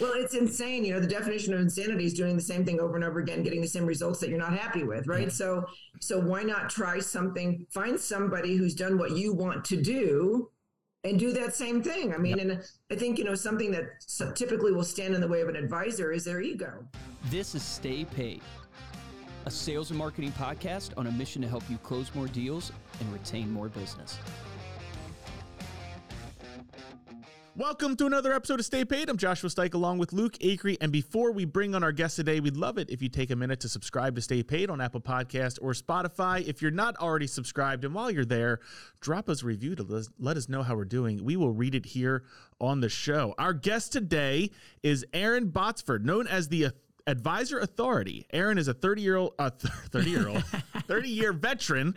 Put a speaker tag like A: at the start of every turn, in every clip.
A: Well, it's insane. You know, the definition of insanity is doing the same thing over and over again, getting the same results that you're not happy with, right? So, so why not try something? Find somebody who's done what you want to do, and do that same thing. I mean, yep. and I think you know something that typically will stand in the way of an advisor is their ego.
B: This is Stay Paid, a sales and marketing podcast on a mission to help you close more deals and retain more business.
C: Welcome to another episode of Stay Paid. I'm Joshua Stike along with Luke Acree. And before we bring on our guest today, we'd love it if you take a minute to subscribe to Stay Paid on Apple Podcast or Spotify. If you're not already subscribed, and while you're there, drop us a review to let us know how we're doing. We will read it here on the show. Our guest today is Erin Botsford, known as the Advisor Authority. Erin is a 30 year old, uh, 30 year old, 30 year veteran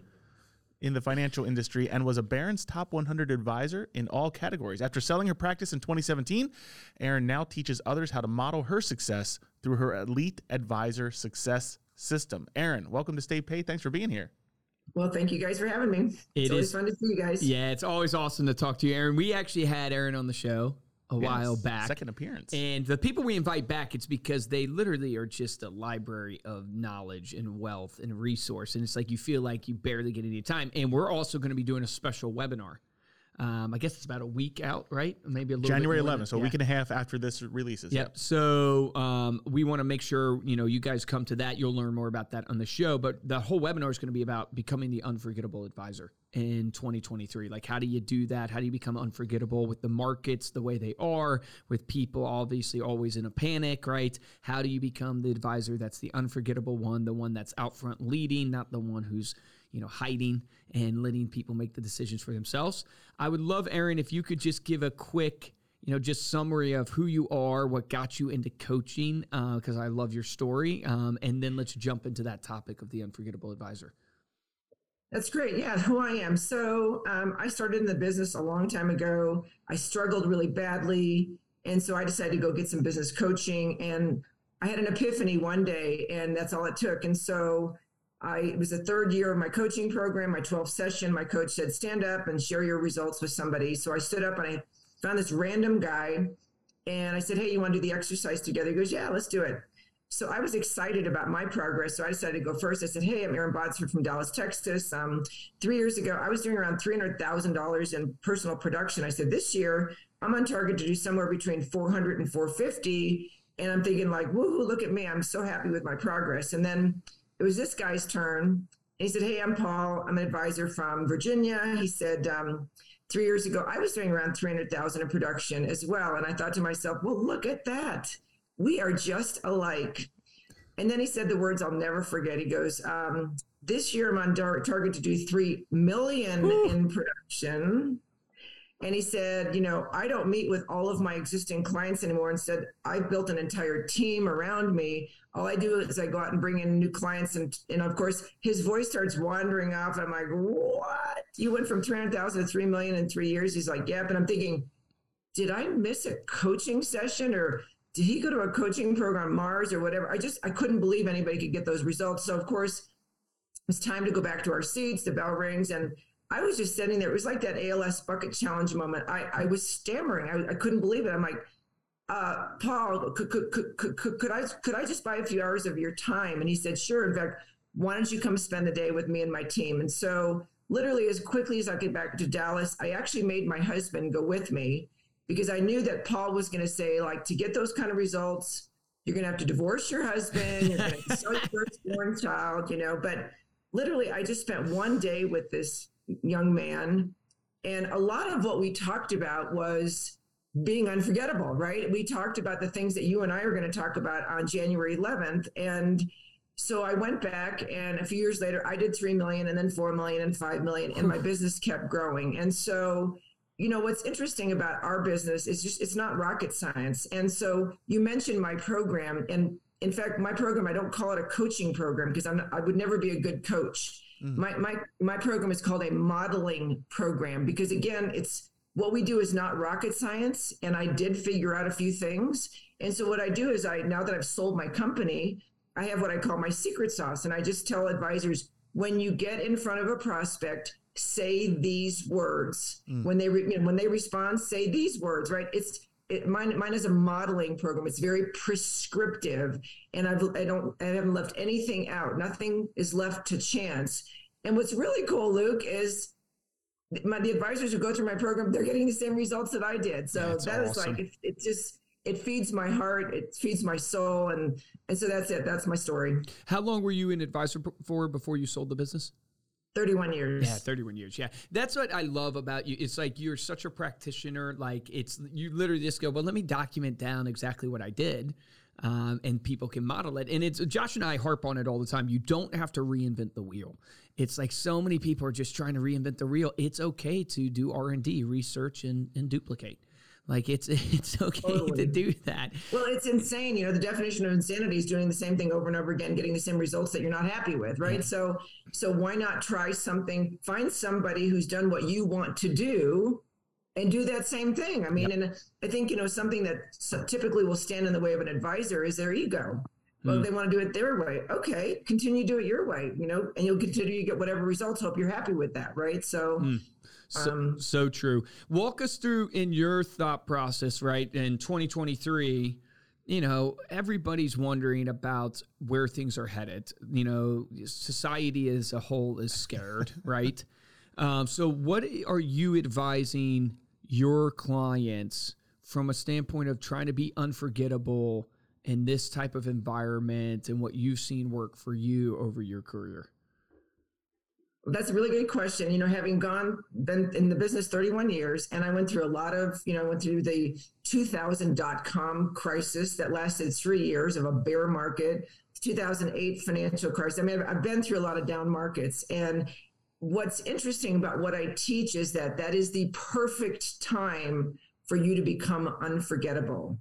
C: in the financial industry and was a Barron's top 100 advisor in all categories. After selling her practice in 2017, Erin now teaches others how to model her success through her elite advisor success system. Erin, welcome to Stay Paid. Thanks for being here.
A: Well, thank you guys for having me. It it's always fun to see you guys.
B: Yeah, it's always awesome to talk to you, Erin. We actually had Erin on the show a yes, while back.
C: Second appearance.
B: And the people we invite back, it's because they literally are just a library of knowledge and wealth and resource. And it's like you feel like you barely get any time. And we're also going to be doing a special webinar um, I guess it's about a week out, right? Maybe a little
C: January 11th, so yeah. a week and a half after this releases.
B: Yep. yep. So um, we want to make sure you know you guys come to that. You'll learn more about that on the show. But the whole webinar is going to be about becoming the unforgettable advisor in 2023. Like, how do you do that? How do you become unforgettable with the markets the way they are, with people obviously always in a panic, right? How do you become the advisor that's the unforgettable one, the one that's out front leading, not the one who's you know, hiding and letting people make the decisions for themselves. I would love, Erin, if you could just give a quick, you know, just summary of who you are, what got you into coaching, because uh, I love your story. Um, and then let's jump into that topic of the unforgettable advisor.
A: That's great. Yeah, who I am. So um, I started in the business a long time ago. I struggled really badly. And so I decided to go get some business coaching. And I had an epiphany one day, and that's all it took. And so I it was the third year of my coaching program, my 12th session. My coach said, stand up and share your results with somebody. So I stood up and I found this random guy and I said, Hey, you want to do the exercise together? He goes, Yeah, let's do it. So I was excited about my progress. So I decided to go first. I said, Hey, I'm Erin Botsford from Dallas, Texas. Um, three years ago, I was doing around $300,000 in personal production. I said, This year, I'm on target to do somewhere between 400 and 450. And I'm thinking, like, woohoo, look at me. I'm so happy with my progress. And then it was this guy's turn. He said, Hey, I'm Paul. I'm an advisor from Virginia. He said, um, Three years ago, I was doing around 300,000 in production as well. And I thought to myself, Well, look at that. We are just alike. And then he said the words I'll never forget. He goes, um, This year, I'm on target to do 3 million Ooh. in production. And he said, you know, I don't meet with all of my existing clients anymore. Instead, I've built an entire team around me. All I do is I go out and bring in new clients. And, and of course, his voice starts wandering off. And I'm like, what? You went from 300,000 to 3 million in three years? He's like, yep. And I'm thinking, did I miss a coaching session or did he go to a coaching program Mars or whatever? I just, I couldn't believe anybody could get those results. So, of course, it's time to go back to our seats. The bell rings and I was just sitting there. It was like that ALS bucket challenge moment. I, I was stammering. I, I couldn't believe it. I'm like, uh, Paul, could, could, could, could, could I could I just buy a few hours of your time? And he said, sure. In fact, why don't you come spend the day with me and my team? And so literally as quickly as I get back to Dallas, I actually made my husband go with me because I knew that Paul was going to say, like, to get those kind of results, you're going to have to divorce your husband, you're going to sell your firstborn child, you know. But literally, I just spent one day with this young man. And a lot of what we talked about was being unforgettable, right? We talked about the things that you and I are going to talk about on January 11th. And so I went back and a few years later, I did 3 million and then 4 million and 5 million, and my hmm. business kept growing. And so, you know, what's interesting about our business is just it's not rocket science. And so you mentioned my program. And in fact, my program, I don't call it a coaching program because I'm, I would never be a good coach. Mm. My, my, my program is called a modeling program because, again, it's what we do is not rocket science. And I did figure out a few things. And so, what I do is, I now that I've sold my company, I have what I call my secret sauce. And I just tell advisors when you get in front of a prospect, say these words. Mm. When they re, you know, when they respond, say these words. Right? It's it, mine mine is a modeling program. It's very prescriptive, and I've I don't I haven't left anything out. Nothing is left to chance. And what's really cool, Luke, is my the advisors who go through my program, they're getting the same results that I did. So
B: That's
A: that is
B: awesome.
A: like it, it just it feeds my heart, it feeds my soul, and and so that's it. That's my story.
B: How long were you an advisor p- for before you sold the business?
A: 31 years.
B: Yeah, 31 years. Yeah. That's what I love about you. It's like you're such a practitioner. Like it's, you literally just go, well, let me document down exactly what I did. Um, and people can model it. And it's Josh and I harp on it all the time. You don't have to reinvent the wheel. It's like so many people are just trying to reinvent the wheel. It's okay to do R and D, research, and, and duplicate. Like it's it's okay
A: Totally.
B: to do that.
A: Well, it's insane. You know, the definition of insanity is doing the same thing over and over again, getting the same results that you're not happy with, right? So, so why not try something? Find somebody who's done what you want to do, and do that same thing. I mean, and I think you know something that typically will stand in the way of an advisor is their ego. Well,
B: Hmm.
A: they want to do it their way. Okay, continue to do it your way. You know, and you'll continue to get whatever results. Hope you're happy with that, right? So.
B: Hmm. So,
A: Um,
B: so true. Walk us through in your thought process, right? In 2023, you know, everybody's wondering about where things are headed. You know, society as a whole is scared, right? Um, so, what are you advising your clients from a standpoint of trying to be unforgettable in this type of environment and what you've seen work for you over your career?
A: That's a really good question. You know, having gone been in the business 31 years, and I went through a lot of, you know, I went through the 2000 dot com crisis that lasted three years of a bear market, 2008 financial crisis. I mean, I've, I've been through a lot of down markets, and what's interesting about what I teach is that that is the perfect time for you to become unforgettable.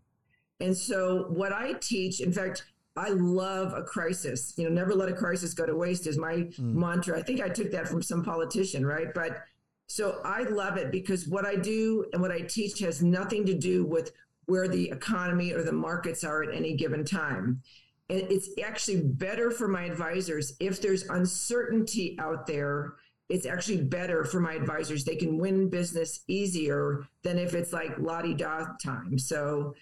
A: And so, what I teach, in fact, I love a crisis. You know, never let a crisis go to waste is my hmm. mantra. I think I took that from some politician, right? But so I love it because what I do and what I teach has nothing to do with where the economy or the markets are at any given time. And it's actually better for my advisors if there's uncertainty out there. It's actually better for my advisors. They can win business easier than if it's like la di da time. So,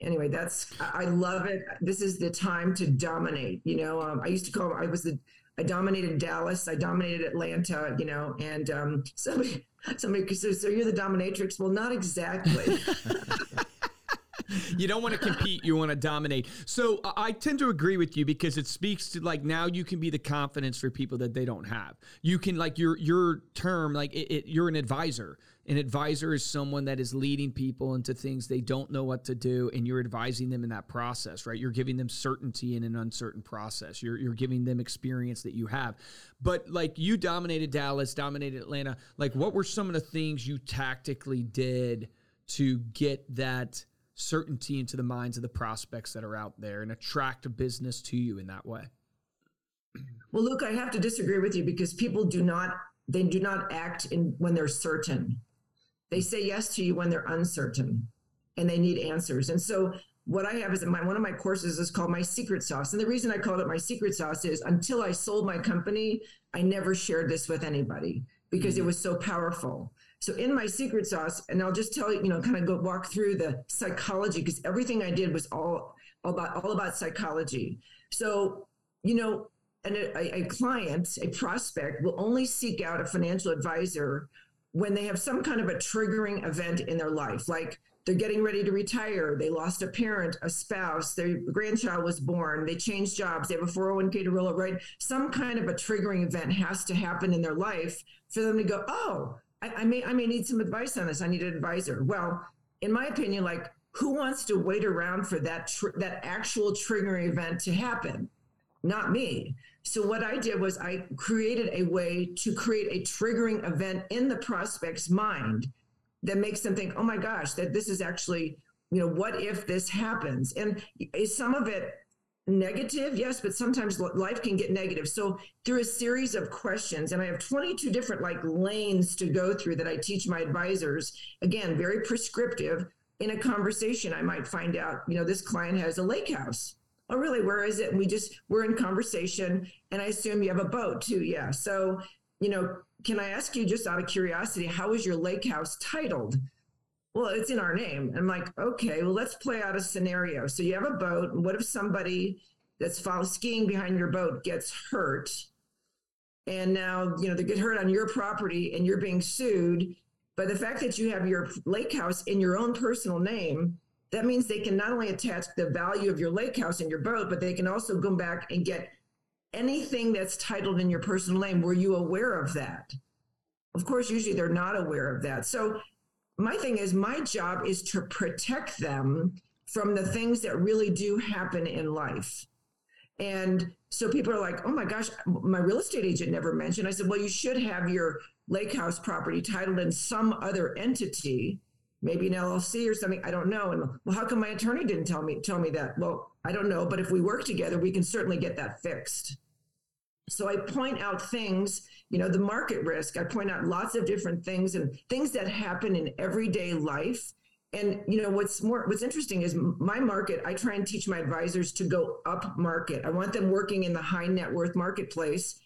A: anyway, that's I I love it. This is the time to dominate. You know, um, I used to call I was the I dominated Dallas, I dominated Atlanta. You know, and um, somebody somebody says, "So you're the dominatrix?" Well, not exactly.
B: you don't want to compete you want to dominate so I- i tend to agree with you because it speaks to like now you can be the confidence for people that they don't have you can like your your term like it, it, you're an advisor an advisor is someone that is leading people into things they don't know what to do and you're advising them in that process right you're giving them certainty in an uncertain process you're, you're giving them experience that you have but like you dominated dallas dominated atlanta like what were some of the things you tactically did to get that certainty into the minds of the prospects that are out there and attract a business to you in that way.
A: well, Luke, I have to disagree with you because people do not they do not act in when they're certain. They say yes to you when they're uncertain, and they need answers. And so what I have is my one of my courses is called my secret sauce. And the reason I called it my secret sauce is until I sold my company, I never shared this with anybody because it mm-hmm. was so powerful. So in my secret sauce, and I'll just tell you, you know, kind of go walk through the psychology because everything I did was all, all about all about psychology. So, you know, and a, a client, a prospect will only seek out a financial advisor when they have some kind of a triggering event in their life, like they're getting ready to retire, they lost a parent, a spouse, their grandchild was born, they changed jobs, they have a 401k to roll it, right? Some kind of a triggering event has to happen in their life for them to go, oh, I, I may I may need some advice on this. I need an advisor. Well, in my opinion, like who wants to wait around for that tr- that actual triggering event to happen? Not me. So what I did was I created a way to create a triggering event in the prospect's mind that makes them think, "Oh my gosh, that this is actually, you know, what if this happens?" And some of it negative? Yes but sometimes life can get negative. So through a series of questions and i have 22 different like lanes to go through that i teach my advisors again very prescriptive. In a conversation i might find out you know this client has a lake house oh really where is it and we just we're in conversation and i assume you have a boat too yeah so you know can i ask you just out of curiosity how is your lake house titled well, it's in our name. I'm like, okay, well, let's play out a scenario. So you have a boat, and what if somebody that's skiing behind your boat gets hurt? And now, you know, they get hurt on your property and you're being sued. But the fact that you have your lake house in your own personal name, that means they can not only attach the value of your lake house and your boat, but they can also go back and get anything that's titled in your personal name. Were you aware of that? Of course, usually they're not aware of that. So my thing is, my job is to protect them from the things that really do happen in life. And so people are like, oh my gosh, my real estate agent never mentioned. I said, well, you should have your lake house property titled in some other entity, maybe an LLC or something. I don't know. And well, how come my attorney didn't tell me tell me that? Well, I don't know, but if we work together, we can certainly get that fixed. So I point out things, you know, the market risk. I point out lots of different things and things that happen in everyday life. And you know what's more what's interesting is my market. I try and teach my advisors to go up market. I want them working in the high net worth marketplace,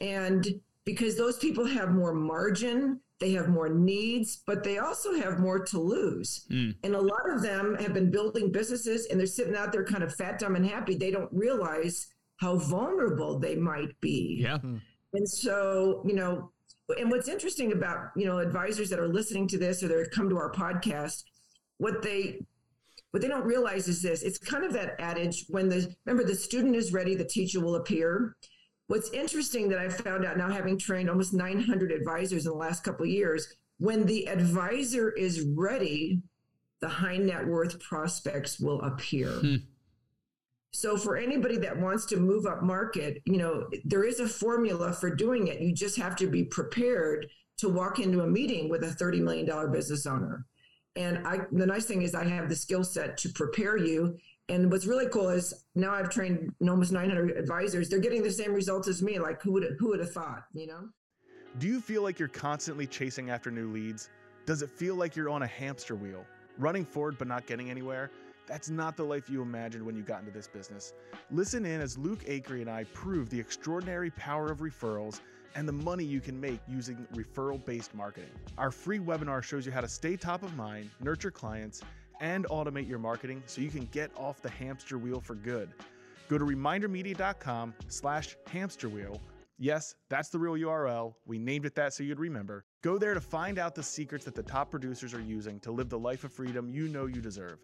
A: and because those people have more margin, they have more needs, but they also have more to lose. Mm. And a lot of them have been building businesses, and they're sitting out there kind of fat, dumb, and happy. They don't realize how vulnerable they might be.
B: Yeah. Hmm.
A: And so, you know, and what's interesting about, you know, advisors that are listening to this or they come to our podcast, what they what they don't realize is this it's kind of that adage when the remember the student is ready the teacher will appear what's interesting that i found out now having trained almost 900 advisors in the last couple of years when the advisor is ready the high net worth prospects will appear hmm. So for anybody that wants to move up market, you know, there is a formula for doing it. You just have to be prepared to walk into a meeting with a $30 million business owner. And I, the nice thing is I have the skill set to prepare you. And what's really cool is now I've trained almost 900 advisors. They're getting the same results as me. Like who would who would have thought, you know?
C: Do you feel like you're constantly chasing after new leads? Does it feel like you're on a hamster wheel, running forward but not getting anywhere? That's not the life you imagined when you got into this business. Listen in as Luke Acree and I prove the extraordinary power of referrals and the money you can make using referral based marketing. Our free webinar shows you how to stay top of mind, nurture clients, and automate your marketing so you can get off the hamster wheel for good. Go to remindermedia.com slash hamster wheel. Yes, that's the real URL. We named it that so you'd remember. Go there to find out the secrets that the top producers are using to live the life of freedom you know you deserve.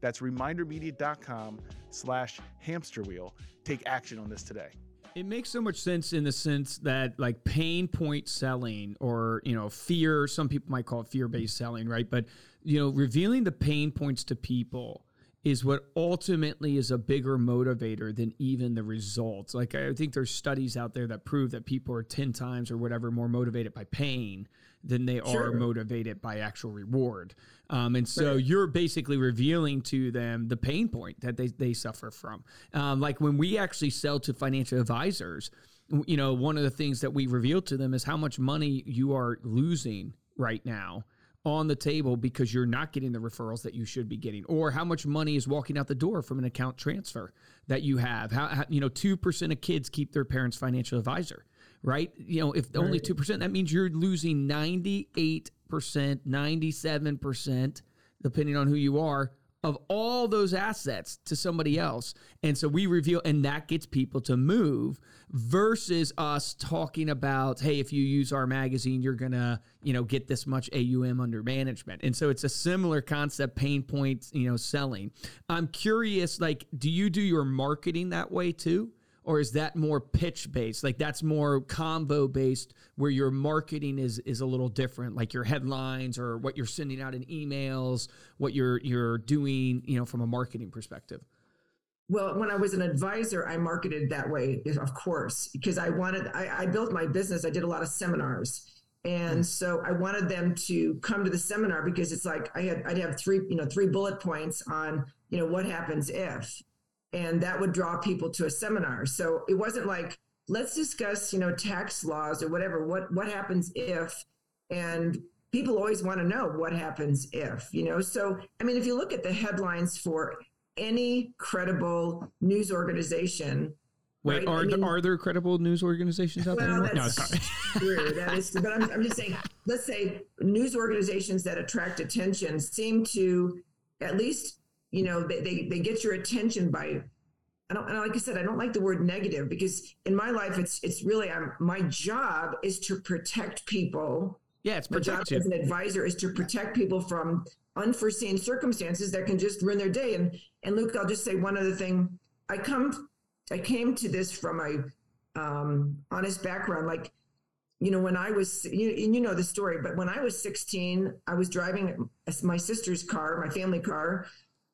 C: That's remindermedia.com slash hamster wheel. Take action on this today.
B: It makes so much sense in the sense that like pain point selling or, you know, fear, some people might call it fear-based selling, right? But, you know, revealing the pain points to people is what ultimately is a bigger motivator than even the results. Like I think there's studies out there that prove that people are 10 times or whatever more motivated by pain than they sure. are motivated by actual reward. Um, and so right. you're basically revealing to them the pain point that they, they suffer from. Um, like when we actually sell to financial advisors, you know, one of the things that we reveal to them is how much money you are losing right now on the table because you're not getting the referrals that you should be getting or how much money is walking out the door from an account transfer that you have how, how you know 2% of kids keep their parents financial advisor right? You know, if right. only 2%, that means you're losing 98%, 97%, depending on who you are, of all those assets to somebody else. And so we reveal, and that gets people to move versus us talking about, hey, if you use our magazine, you're going to, you know, get this much AUM under management. And so it's a similar concept, pain points, you know, selling. I'm curious, like, do you do your marketing that way too? Or is that more pitch based? Like that's more combo based where your marketing is is a little different like your headlines or what you're sending out in emails what you're you're doing you know from a marketing perspective?
A: Well when i was an advisor i marketed that way of course because i wanted i, I built my business i did a lot of seminars. And hmm. so I wanted them to come to the seminar because it's like I had I'd have three you know three bullet points on you know what happens if and that would draw people to a seminar. So it wasn't like let's discuss, you know, tax laws or whatever. What what happens if? And people always want to know what happens if, you know. So I mean, if you look at the headlines for any credible news organization,
B: Wait,
A: right?
B: are,
A: I mean-
B: are there credible news organizations out
A: Well,
B: there? No,
A: that's
B: sorry.
A: true. That is, but I'm, I'm just saying, let's say news organizations that attract attention seem to, at least, you know, they, they, they get your attention by, I don't, and like I said, I don't like the word negative because in my life, it's, it's really, I'm, my job is to protect people.
B: Yeah, it's
A: My job
B: protective.
A: as an advisor is to protect people from unforeseen circumstances that can just ruin their day. And, and Luke, I'll just say one other thing. I come, I came to this from a um, honest background. Like, you know, when I was, you, and you know the story, but when I was 16, I was driving my sister's car, my family car,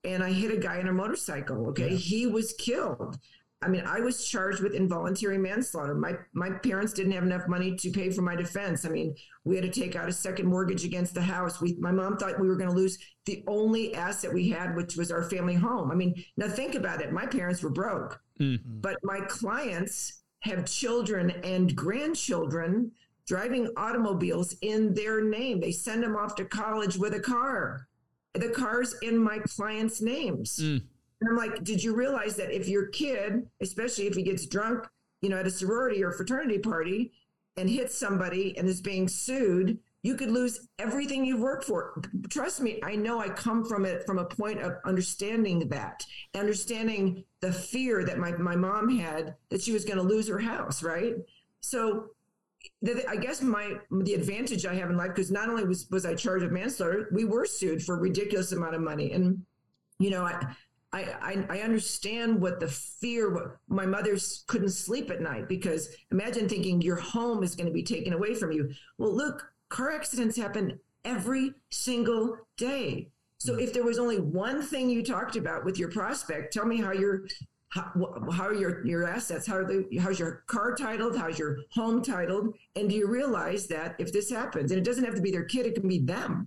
A: and I hit a guy on a motorcycle. Okay.
C: Yeah.
A: He was killed. I mean, I was charged with involuntary manslaughter. My my parents didn't have enough money to pay for my defense. I mean, we had to take out a second mortgage against the house. We, my mom thought we were going to lose the only asset we had, which was our family home. I mean, now think about it. My parents were broke,
B: Mm.
A: but my clients have children and grandchildren driving automobiles in their name. They send them off to college with a car. The car's in my clients' names.
B: Mm.
A: And I'm like, did you realize that if your kid, especially if he gets drunk, you know, at a sorority or fraternity party and hits somebody and is being sued, you could lose everything you've worked for. Trust me, I know I come from it from a point of understanding that, understanding the fear that my, my mom had that she was going to lose her house, right? So the, I guess my the advantage I have in life because not only was was I charged with manslaughter, we were sued for a ridiculous amount of money, and you know I. I, I, I understand what the fear. What my mother couldn't sleep at night because imagine thinking your home is going to be taken away from you. Well, look, car accidents happen every single day. So mm. if there was only one thing you talked about with your prospect, tell me how your how, wh- how are your your assets? How are the how's your car titled? How's your home titled? And do you realize that if this happens, and it doesn't have to be their kid, it can be them.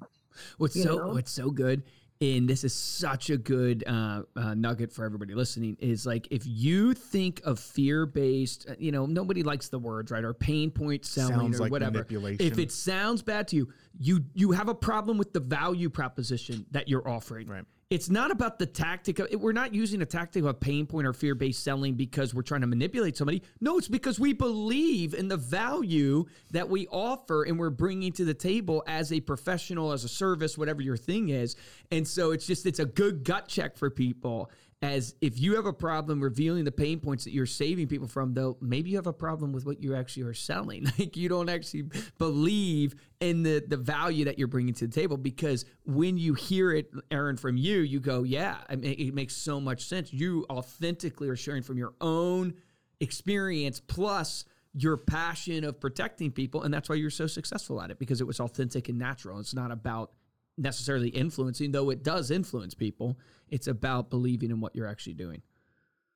B: What's so
A: know?
B: what's so good, and this is such a good uh, uh, nugget for everybody listening, is like if you think of fear based, you know, nobody likes the words right or pain point selling
C: Sounds
B: or
C: like
B: whatever.
C: manipulation.
B: If it sounds bad to you, you you have a problem with the value proposition that you're offering.
C: Right.
B: It's not about the tactic. Of, we're not using a tactic of pain point or fear based selling because we're trying to manipulate somebody. No, it's because we believe in the value that we offer and we're bringing to the table as a professional, as a service, whatever your thing is. And so it's just, it's a good gut check for people. As if you have a problem revealing the pain points that you're saving people from, though, maybe you have a problem with what you actually are selling. Like you don't actually believe in the the value that you're bringing to the table because when you hear it, Erin, from you, you go, yeah, I mean, it makes so much sense. You authentically are sharing from your own experience plus your passion of protecting people, and that's why you're so successful at it because it was authentic and natural. It's not about necessarily influencing, though it does influence people. It's about believing in what you're actually doing.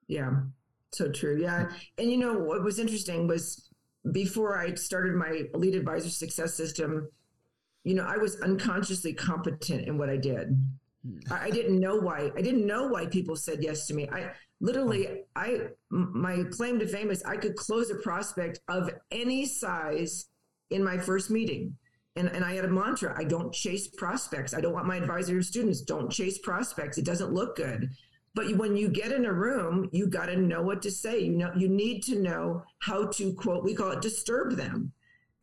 A: Yeah, so true. Yeah. And you know, what was interesting was before I started my lead Advisor Success System, you know, I was unconsciously competent in what I did. Hmm. I, I didn't know why. I didn't know why people said yes to me. I literally, hmm. I my claim to fame is I could close a prospect of any size in my first meeting. And, and I had a mantra I don't chase prospects. I don't want my advisor students, don't chase prospects. It doesn't look good. But when you get in a room, you got to know what to say. You know, you need to know how to quote. We call it disturb them.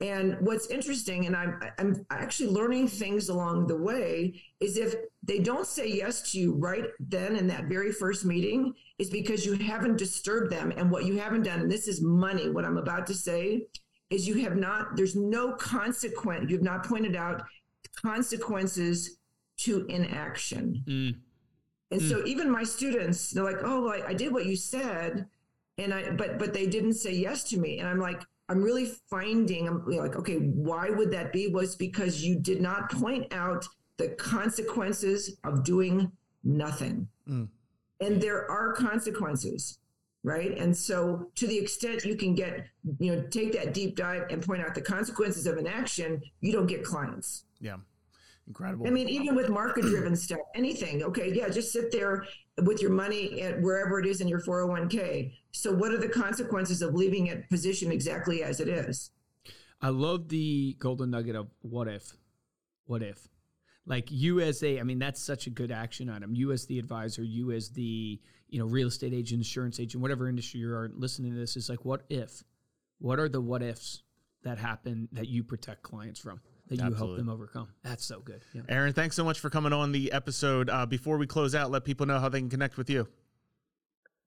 A: And what's interesting, and I'm I'm actually learning things along the way, is if they don't say yes to you right then in that very first meeting, is because you haven't disturbed them. And what you haven't done, and this is money. What I'm about to say is you have not. There's no consequence. You've not pointed out consequences to inaction.
B: Mm.
A: And so even my students, they're like, "Oh, well, I, I did what you said," and I, but but they didn't say yes to me. And I'm like, I'm really finding, I'm you know, like, okay, why would that be? Was because you did not point out the consequences of doing nothing,
C: Mm.
A: and there are consequences, right? And so to the extent you can get, you know, take that deep dive and point out the consequences of an action, you don't get clients.
C: Yeah. Incredible.
A: I mean, even with market driven stuff, anything. Okay. Yeah. Just sit there with your money at wherever it is in your 401k. So, what are the consequences of leaving it positioned exactly as it is?
B: I love the golden nugget of what if, what if. Like you as a, I mean, that's such a good action item. You as the advisor, you as the, you know, real estate agent, insurance agent, whatever industry you are listening to this is like, what if? What are the what ifs that happen that you protect clients from? That you help them overcome. That's so good.
C: Yeah. Erin, thanks so much for coming on the episode. Uh, before we close out, let people know how they can connect with you.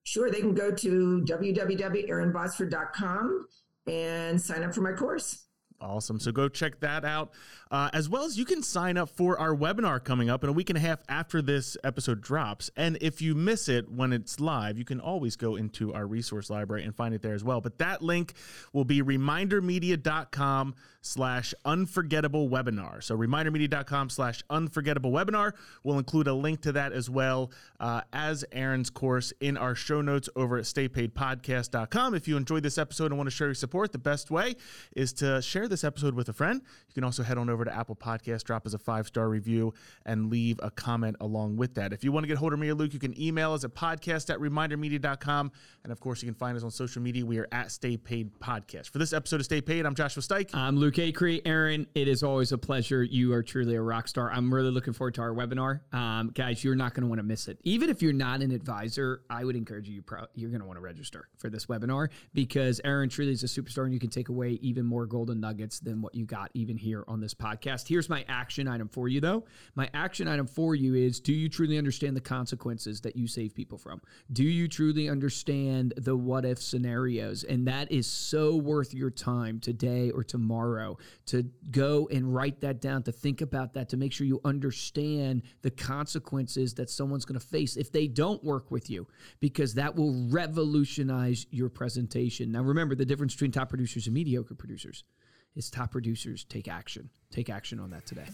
A: Sure, they can go to www.erinbotsford.com and sign up for my course.
C: Awesome. So go check that out. Uh, as well as you can sign up for our webinar coming up in a week and a half after this episode drops. And if you miss it when it's live, you can always go into our resource library and find it there as well. But that link will be remindermedia.com slash unforgettable webinar. So remindermedia.com slash unforgettable webinar We'll include a link to that as well uh, as Erin's course in our show notes over at staypaidpodcast.com. If you enjoyed this episode and want to show your support, the best way is to share this episode with a friend. You can also head on over to Apple Podcast, drop us a five star review, and leave a comment along with that. If you want to get hold of me or Luke, you can email us at podcast at remindermedia.com. And of course, you can find us on social media. We are at Stay Paid Podcast. For this episode of Stay Paid, I'm Joshua Stike.
B: I'm Luke Acree. Erin, it is always a pleasure. You are truly a rock star. I'm really looking forward to our webinar. Um, guys, you're not going to want to miss it. Even if you're not an advisor, I would encourage you, you're going to want to register for this webinar because Erin truly is a superstar and you can take away even more golden nuggets nuggets than what you got even here on this podcast. Here's my action item for you, though. My action item for you is do you truly understand the consequences that you save people from? Do you truly understand the what if scenarios? And that is so worth your time today or tomorrow to go and write that down, to think about that, to make sure you understand the consequences that someone's going to face if they don't work with you, because that will revolutionize your presentation. Now, remember the difference between top producers and mediocre producers is top producers take action. Take action on that today.